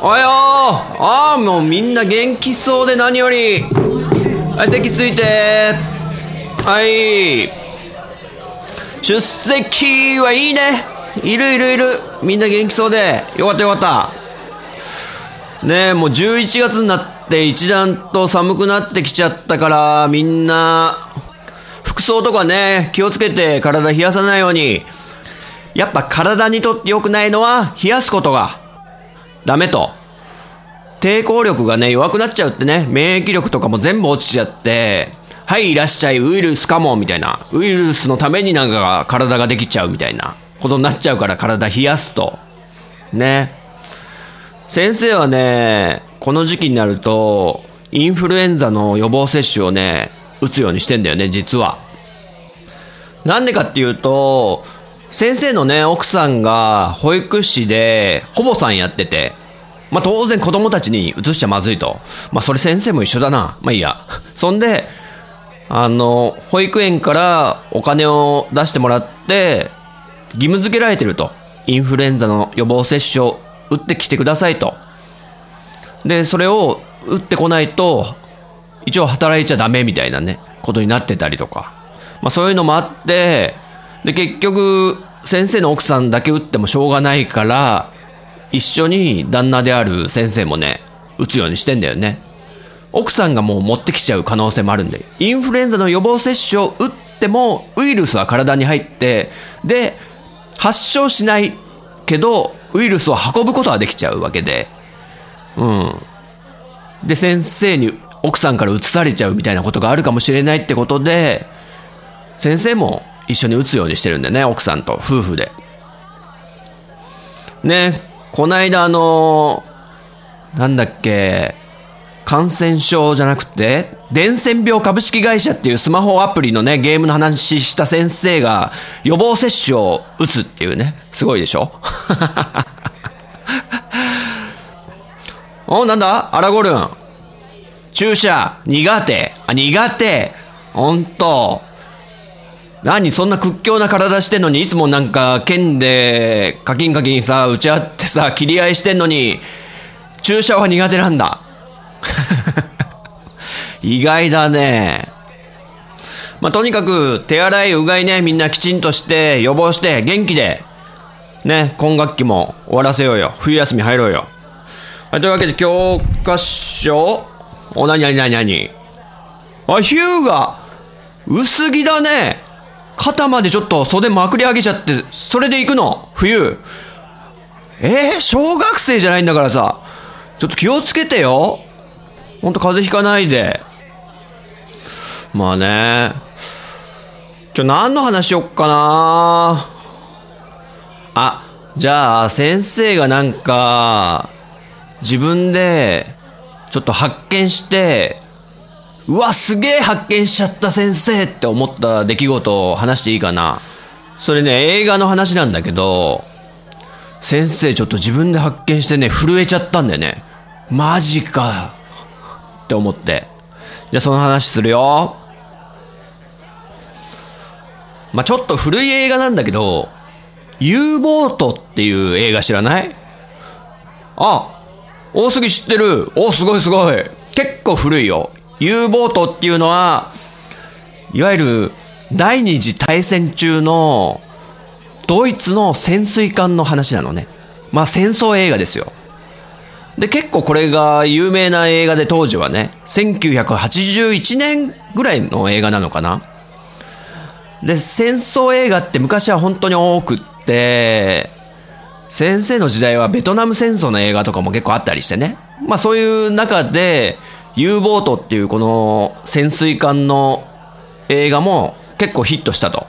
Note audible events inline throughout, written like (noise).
おはようああもうみんな元気そうで何より。はい席ついて。はい。出席はいいね。いるいるいる。みんな元気そうで。よかったよかった。ねえもう11月になって一段と寒くなってきちゃったからみんな服装とかね気をつけて体冷やさないように。やっぱ体にとって良くないのは冷やすことが。ダメと。抵抗力がね、弱くなっちゃうってね、免疫力とかも全部落ちちゃって、はい、いらっしゃい、ウイルスかも、みたいな。ウイルスのためになんか体ができちゃうみたいなことになっちゃうから体冷やすと。ね。先生はね、この時期になると、インフルエンザの予防接種をね、打つようにしてんだよね、実は。なんでかっていうと、先生のね、奥さんが保育士で、保母さんやってて、まあ当然子供たちに移しちゃまずいと。まあそれ先生も一緒だな。まあいいや。そんで、あの、保育園からお金を出してもらって、義務付けられてると。インフルエンザの予防接種を打ってきてくださいと。で、それを打ってこないと、一応働いちゃダメみたいなね、ことになってたりとか。まあそういうのもあって、で、結局、先生の奥さんだけ打ってもしょうがないから、一緒に旦那である先生もね、打つようにしてんだよね。奥さんがもう持ってきちゃう可能性もあるんで、インフルエンザの予防接種を打っても、ウイルスは体に入って、で、発症しないけど、ウイルスを運ぶことはできちゃうわけで、うん。で、先生に奥さんから移されちゃうみたいなことがあるかもしれないってことで、先生も一緒に打つようにしてるんでね、奥さんと夫婦で。ね、こないだあのなんだっけ、感染症じゃなくて、伝染病株式会社っていうスマホアプリのね、ゲームの話した先生が予防接種を打つっていうね、すごいでしょ？(laughs) お、なんだ？アラゴルン。注射、苦手。あ、苦手。ほんと。何そんな屈強な体してんのに、いつもなんか剣でカキンカキンさ、打ち合ってさ、切り合いしてんのに、注射は苦手なんだ。(laughs) 意外だね。まあ、とにかく手洗いうがいね、みんなきちんとして予防して元気で、ね、今学期も終わらせようよ。冬休み入ろうよ。はい、というわけで教科書お、なになになになにあ、ヒューが薄着だね。肩までちょっと袖まくり上げちゃって、それで行くの？冬。えー、小学生じゃないんだからさ、ちょっと気をつけてよ。ほんと風邪ひかないで。まあね。今日何の話しよっかなあ、じゃあ先生がなんか、自分でちょっと発見して、うわ、すげえ発見しちゃった先生って思った出来事を話していいかな。それね、映画の話なんだけど、先生ちょっと自分で発見してね、震えちゃったんだよね。マジか。って思って。じゃあその話するよ。まあ、ちょっと古い映画なんだけど、U ボートっていう映画知らない？あ、大杉知ってる。お、すごいすごい。結構古いよ。U ボートっていうのは、いわゆる第二次大戦中のドイツの潜水艦の話なのね。まあ戦争映画ですよ。で、結構これが有名な映画で当時はね、1981年ぐらいの映画なのかな。で、戦争映画って昔は本当に多くって、先生の時代はベトナム戦争の映画とかも結構あったりしてね。まあそういう中で、U ボートっていうこの潜水艦の映画も結構ヒットしたと。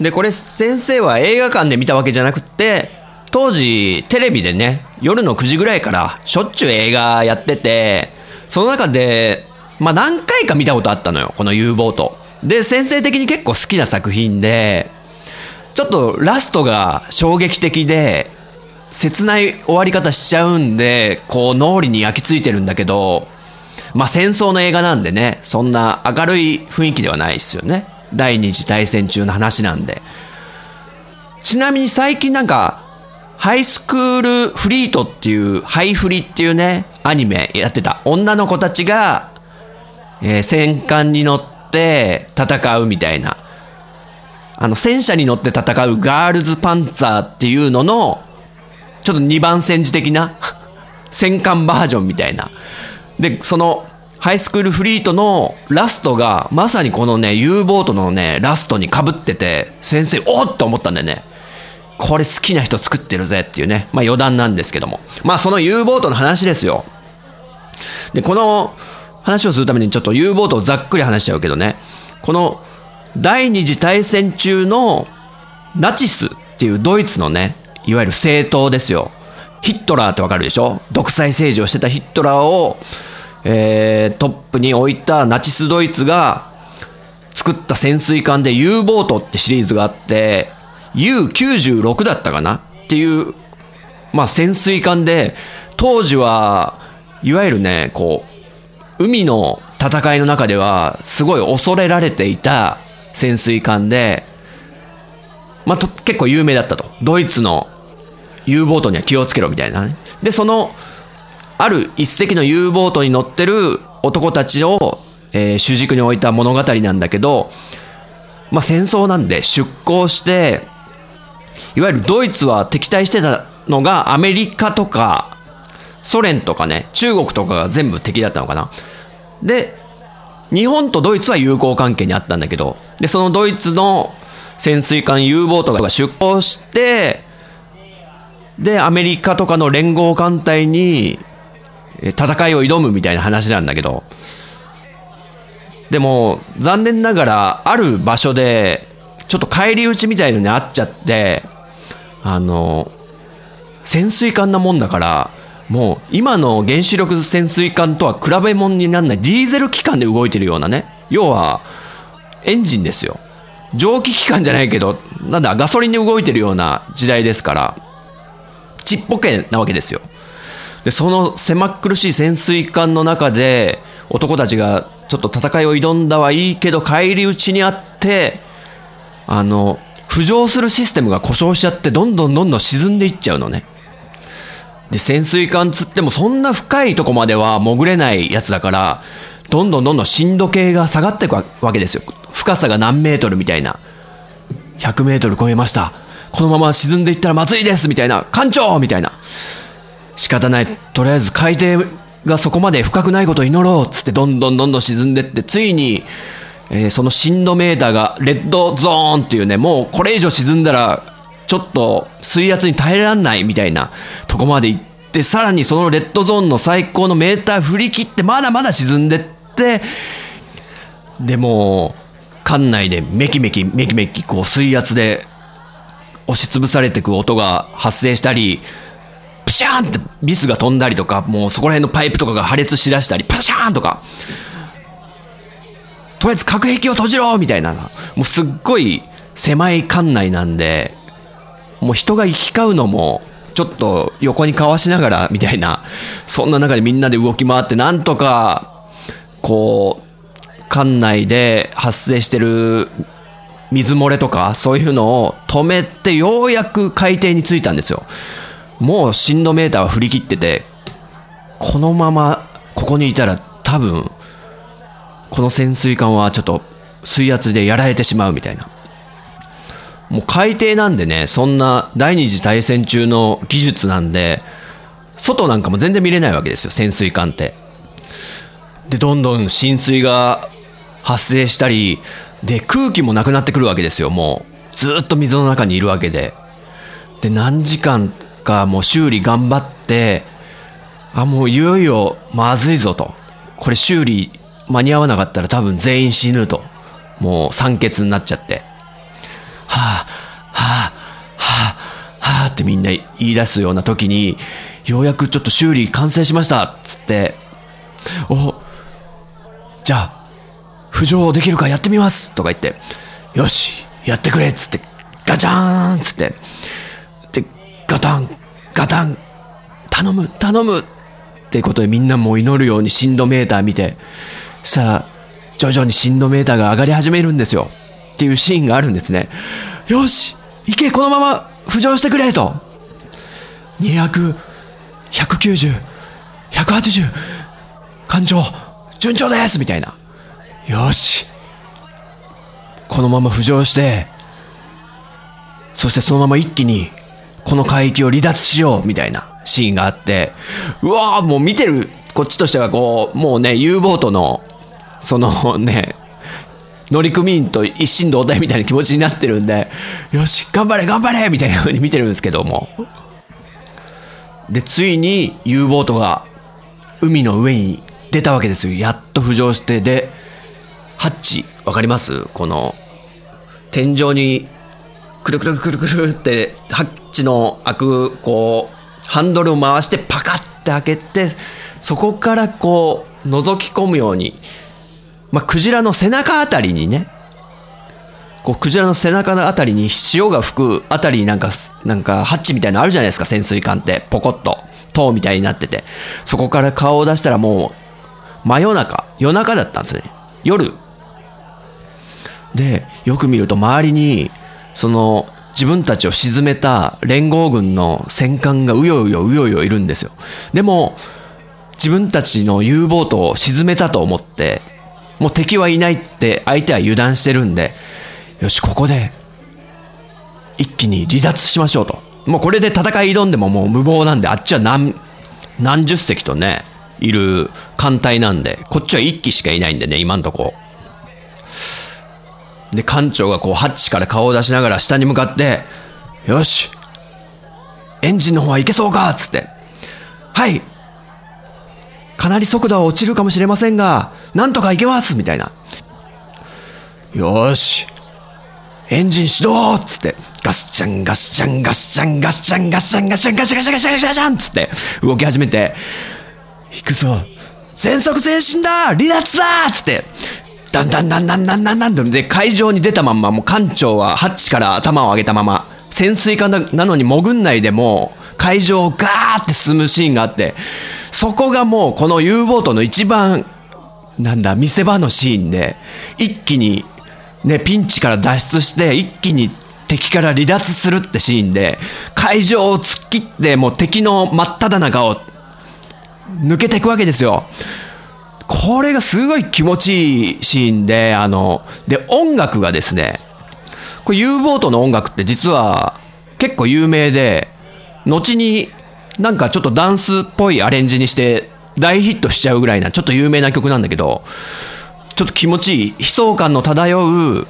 で、これ先生は映画館で見たわけじゃなくって、当時テレビでね、夜の9時ぐらいからしょっちゅう映画やってて、その中で、まあ何回か見たことあったのよ、この U ボート。で、先生的に結構好きな作品で、ちょっとラストが衝撃的で、切ない終わり方しちゃうんで、こう脳裏に焼き付いてるんだけど、まあ戦争の映画なんでね、そんな明るい雰囲気ではないですよね。第二次大戦中の話なんで。ちなみに最近なんか、ハイスクールフリートっていう、ハイフリっていうね、アニメやってた。女の子たちが、えー戦艦に乗って戦うみたいな。あの、戦車に乗って戦うガールズパンツァーっていうのの、ちょっと二番戦時的な (laughs) 戦艦バージョンみたいな。で、その、ハイスクールフリートのラストが、まさにこのね、U ボートのね、ラストに被ってて、先生、おっと思ったんだよね。これ好きな人作ってるぜっていうね。まあ余談なんですけども。まあその U ボートの話ですよ。で、この話をするためにちょっと U ボートをざっくり話しちゃうけどね。この第二次大戦中のナチスっていうドイツのね、いわゆる政党ですよ。ヒットラーってわかるでしょ？独裁政治をしてたヒットラーを、えートップに置いたナチスドイツが作った潜水艦で U ボートってシリーズがあって、U96 だったかな？っていう、まあ潜水艦で、当時は、いわゆるね、こう、海の戦いの中では、すごい恐れられていた潜水艦で、まあ、と結構有名だったと。ドイツの U ボートには気をつけろみたいなね。で、その、ある一隻の U ボートに乗ってる男たちを、えー主軸に置いた物語なんだけど、まあ、戦争なんで出港して、いわゆるドイツは敵対してたのがアメリカとかソ連とかね、中国とかが全部敵だったのかな。で、日本とドイツは友好関係にあったんだけど、で、そのドイツの潜水艦 U ボートが出港して、で、アメリカとかの連合艦隊に戦いを挑むみたいな話なんだけど、でも、残念ながら、ある場所で、ちょっと返り討ちみたいのにあっちゃって、あの、潜水艦なもんだから、もう今の原子力潜水艦とは比べ物にならないディーゼル機関で動いてるようなね。要は、エンジンですよ。蒸気機関じゃないけど、なんだ、ガソリンで動いてるような時代ですから、ちっぽけなわけですよ。で、その狭っ苦しい潜水艦の中で、男たちがちょっと戦いを挑んだはいいけど、返り討ちにあって、あの、浮上するシステムが故障しちゃって、どんどんどんどん沈んでいっちゃうのね。で、潜水艦つってもそんな深いとこまでは潜れないやつだから、どんどんどんどん深度計が下がっていくわけですよ。深さが何メートルみたいな。100メートル超えました。このまま沈んでいったらまずいですみたいな。艦長みたいな。仕方ない。とりあえず海底がそこまで深くないことを祈ろうっつってどんどんどんどん沈んでって、ついに、えーその深度メーターがレッドゾーンっていうね、もうこれ以上沈んだら、ちょっと水圧に耐えらんないみたいなとこまで行って、さらにそのレッドゾーンの最高のメーター振り切って、まだまだ沈んでって、でも、艦内でメキメキメキメキこう水圧で押しつぶされてく音が発生したり、プシャーンってビスが飛んだりとか、もうそこら辺のパイプとかが破裂しだしたり、パシャーンとか、とりあえず隔壁を閉じろみたいな、もうすっごい狭い艦内なんで、もう人が行き交うのも、ちょっと横にかわしながらみたいな、そんな中でみんなで動き回って、なんとか、こう、艦内で発生してる水漏れとか、そういうのを止めて、ようやく海底に着いたんですよ。もう深度メーターは振り切ってて、このままここにいたら多分、この潜水艦はちょっと水圧でやられてしまうみたいな。もう海底なんでね、そんな第二次大戦中の技術なんで、外なんかも全然見れないわけですよ、潜水艦って。で、どんどん浸水が発生したり、で、空気もなくなってくるわけですよ、もう。ずっと水の中にいるわけで。で、何時間かもう修理頑張って、あ、もういよいよまずいぞと。これ修理間に合わなかったら多分全員死ぬと。もう酸欠になっちゃって。はあ、はあ、はあ、はあってみんな言い出すような時に、ようやくちょっと修理完成しましたっつって、お、じゃあ浮上できるかやってみますとか言って、よし、やってくれっつって、ガチャーンっつって、で、ガタン、ガタン、頼む、頼むってことでみんなもう祈るように振動メーター見て、さあ、徐々に振動メーターが上がり始めるんですよ。っていうシーンがあるんですね。よし行けこのまま浮上してくれと !200、190、180、感情、順調ですみたいな。よし。このまま浮上してそしてそのまま一気にこの海域を離脱しようみたいなシーンがあってうわーもう見てるこっちとしてはこうもうね U ボートのそのね乗組員と一心同体みたいな気持ちになってるんでよし頑張れ頑張れみたいな風に見てるんですけども。でついに U ボートが海の上に出たわけですよ。やっと浮上してでハッチ、わかります？この、天井に、くるくるくるくるって、ハッチの開く、こう、ハンドルを回してパカッて開けて、そこからこう、覗き込むように、まあ、クジラの背中あたりにね、こう、クジラの背中のあたりに潮が吹くあたりになんか、なんか、ハッチみたいなのあるじゃないですか、潜水艦って。ポコッと。塔みたいになってて。そこから顔を出したらもう、真夜中、夜中だったんですね。夜、で、よく見ると周りに、その、自分たちを沈めた連合軍の戦艦がうようようようよいるんですよ。でも、自分たちの U ボートを沈めたと思って、もう敵はいないって相手は油断してるんで、よし、ここで、一気に離脱しましょうと。もうこれで戦い挑んでももう無謀なんで、あっちは何、何十隻とね、いる艦隊なんで、こっちは一機しかいないんでね、今んとこ。で、館長がこう、ハッチから顔を出しながら下に向かって、よしエンジンの方はいけそうかっつって。はい。かなり速度は落ちるかもしれませんが、なんとかいけますみたいな。よし。エンジン始動っつって、ガスシャンガスチャンガスチャンガスチャンガスチャンガスチャンガスチャンガスチャンガスチャンガスチャンつって動き始めて、行くぞ。全速前進だ！離脱だ！つって、だんだんだんだんだんだんだんで海上に出たまんまもう艦長はハッチから頭を上げたまま潜水艦なのに潜んないでもう海上をガーって進むシーンがあってそこがもうこの U ボートの一番なんだ見せ場のシーンで一気にねピンチから脱出して一気に敵から離脱するってシーンで会場を突っ切ってもう敵の真っ只中を抜けていくわけですよこれがすごい気持ちいいシーンで、あの、で、音楽がですね、これ U ボートの音楽って実は結構有名で、後になんかちょっとダンスっぽいアレンジにして大ヒットしちゃうぐらいな、ちょっと有名な曲なんだけど、ちょっと気持ちいい、悲壮感の漂う、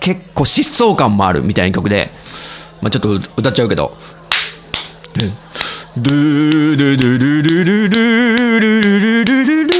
結構疾走感もあるみたいな曲で、まあ、ちょっと歌っちゃうけど、ドゥドゥドゥドゥドゥドゥドゥドゥドゥドゥ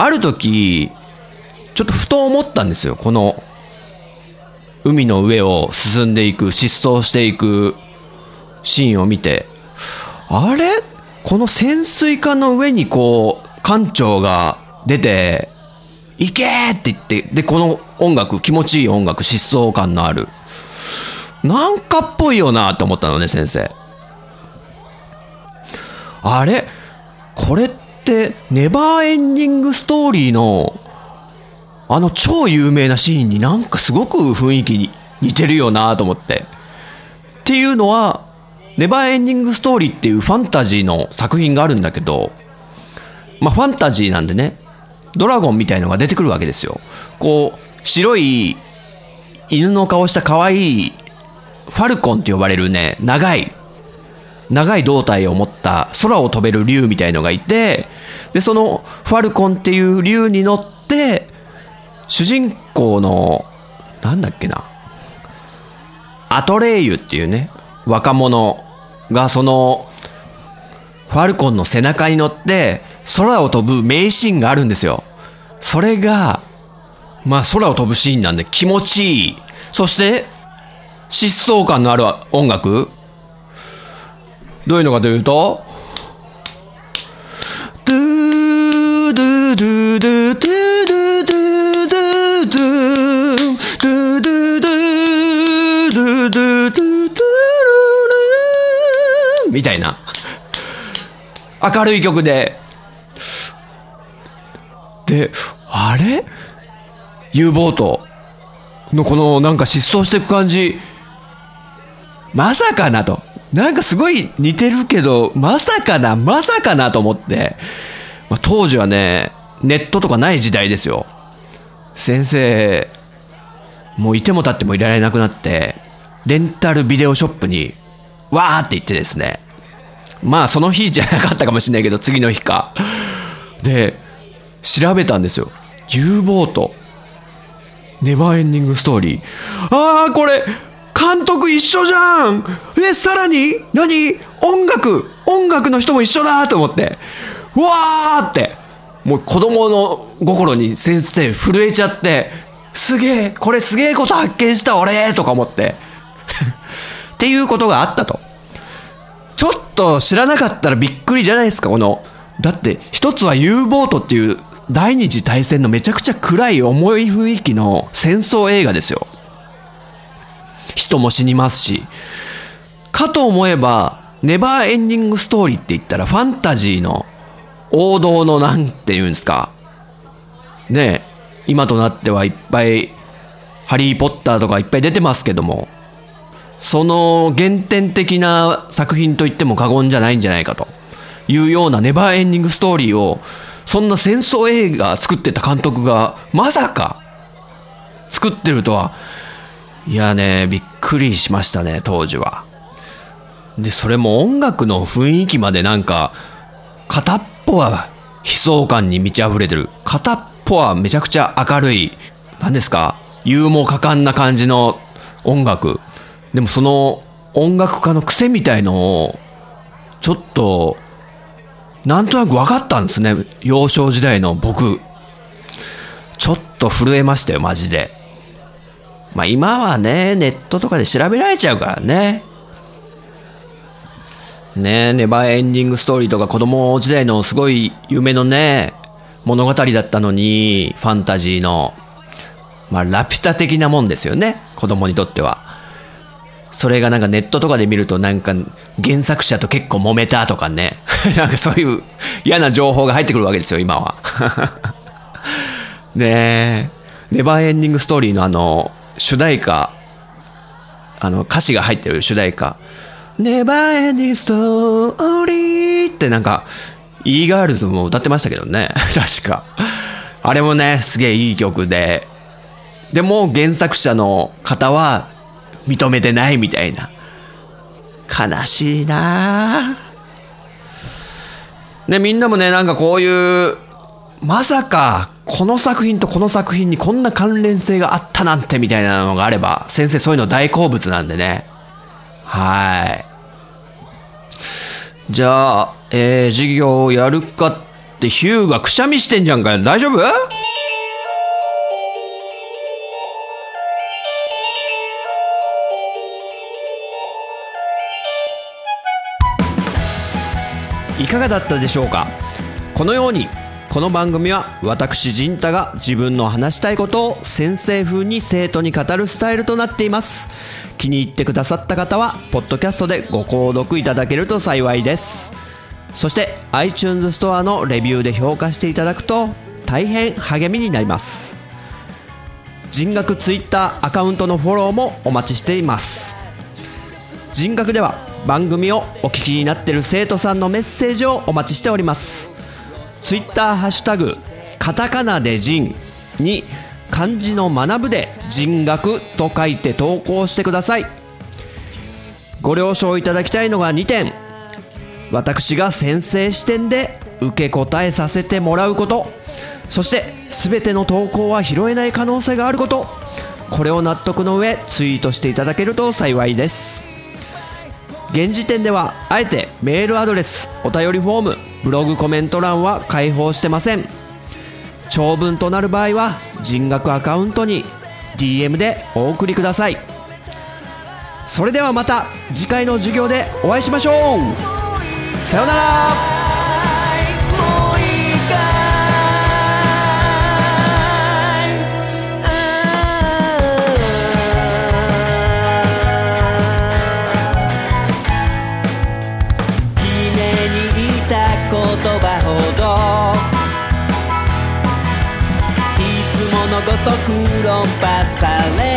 ある時、ちょっとふと思ったんですよ。この、海の上を進んでいく、疾走していくシーンを見て、あれ？この潜水艦の上にこう、艦長が出て、行けって言って、で、この音楽、気持ちいい音楽、疾走感のある。なんかっぽいよなって思ったのね、先生。あれ？これって、ってネバーエンディングストーリーのあの超有名なシーンになんかすごく雰囲気に似てるよなと思って。っていうのはネバーエンディングストーリーっていうファンタジーの作品があるんだけど、まあファンタジーなんでね、ドラゴンみたいのが出てくるわけですよ。こう、白い犬の顔した可愛いファルコンって呼ばれるね、長い長い胴体を持った空を飛べる竜みたいのがいて、で、そのファルコンっていう竜に乗って、主人公の、なんだっけな、アトレイユっていうね、若者がその、ファルコンの背中に乗って空を飛ぶ名シーンがあるんですよ。それが、まあ空を飛ぶシーンなんで気持ちいい。そして、疾走感のある音楽どういうのかというと、ドゥドゥドゥドゥドゥドゥドゥドゥドゥドゥドゥドゥドゥドゥドゥみたいな。明るい曲で。であれ？U ボートのこのなんか疾走していく感じ。まさかなと。なんかすごい似てるけど、まさかな、まさかなと思って。まあ、当時はね、ネットとかない時代ですよ。先生、もういても立ってもいられなくなって、レンタルビデオショップに、わーって行ってですね。まあその日じゃなかったかもしれないけど、次の日か。で、調べたんですよ。U ボート。ネバーエンディングストーリー。あー、これ、監督一緒じゃんえ、さらに？何？音楽音楽の人も一緒だと思って。うわーって。もう子供の心に先生震えちゃって、すげえ、これすげえこと発見した俺とか思って。(laughs) っていうことがあったと。ちょっと知らなかったらびっくりじゃないですか、この。だって一つは U ボートっていう第二次大戦のめちゃくちゃ暗い重い雰囲気の戦争映画ですよ。人も死にますし。かと思えば、ネバーエンディングストーリーって言ったらファンタジーの王道のなんて言うんですか。ねえ、今となってはいっぱいハリー・ポッターとかいっぱい出てますけども、その原点的な作品と言っても過言じゃないんじゃないかというようなネバーエンディングストーリーをそんな戦争映画作ってた監督がまさか作ってるとはいやねびっくりしましたね当時は。でそれも音楽の雰囲気までなんか片っぽは悲壮感に満ち溢れてる。片っぽはめちゃくちゃ明るい。何ですか？勇猛果敢な感じの音楽。でもその音楽家の癖みたいのをちょっとなんとなく分かったんですね幼少時代の僕。ちょっと震えましたよマジで。まあ今はねネットとかで調べられちゃうからねねネバーエンディングストーリーとか子供時代のすごい夢のね物語だったのにファンタジーのまあラピュタ的なもんですよね子供にとってはそれがなんかネットとかで見るとなんか原作者と結構揉めたとかね。(laughs) なんかそういう嫌な情報が入ってくるわけですよ、今は。(laughs) ねえ。ネバーエンディングストーリーのあの、主題歌、あの歌詞が入ってる主題歌。ネバーエンディングストーリーってなんか、イーガールズも歌ってましたけどね。(laughs) 確か。あれもね、すげえいい曲で。でも原作者の方は認めてないみたいな。悲しいなね、みんなもね、なんかこういう、まさか、この作品とこの作品にこんな関連性があったなんてみたいなのがあれば、先生そういうの大好物なんでね。はい。じゃあ、えー、授業をやるかってヒューがくしゃみしてんじゃんかよ。大丈夫？いかがだったでしょうか？このようにこの番組は私陣太が自分の話したいことを先生風に生徒に語るスタイルとなっています。気に入ってくださった方はポッドキャストでご購読いただけると幸いです。そして iTunes ストアのレビューで評価していただくと大変励みになります。人学ツイッターアカウントのフォローもお待ちしています。人学では番組をお聞きになっている生徒さんのメッセージをお待ちしております。ツイッターハッシュタグカタカナで人に漢字の学ぶで人学と書いて投稿してください。ご了承いただきたいのが2点私が先生視点で受け答えさせてもらうこと。そして全ての投稿は拾えない可能性があること。これを納得の上ツイートしていただけると幸いです。現時点ではあえてメールアドレスお便りフォームブログコメント欄は開放してません。長文となる場合は人額アカウントに DM でお送りください。それではまた次回の授業でお会いしましょう。さようなら。とく論破され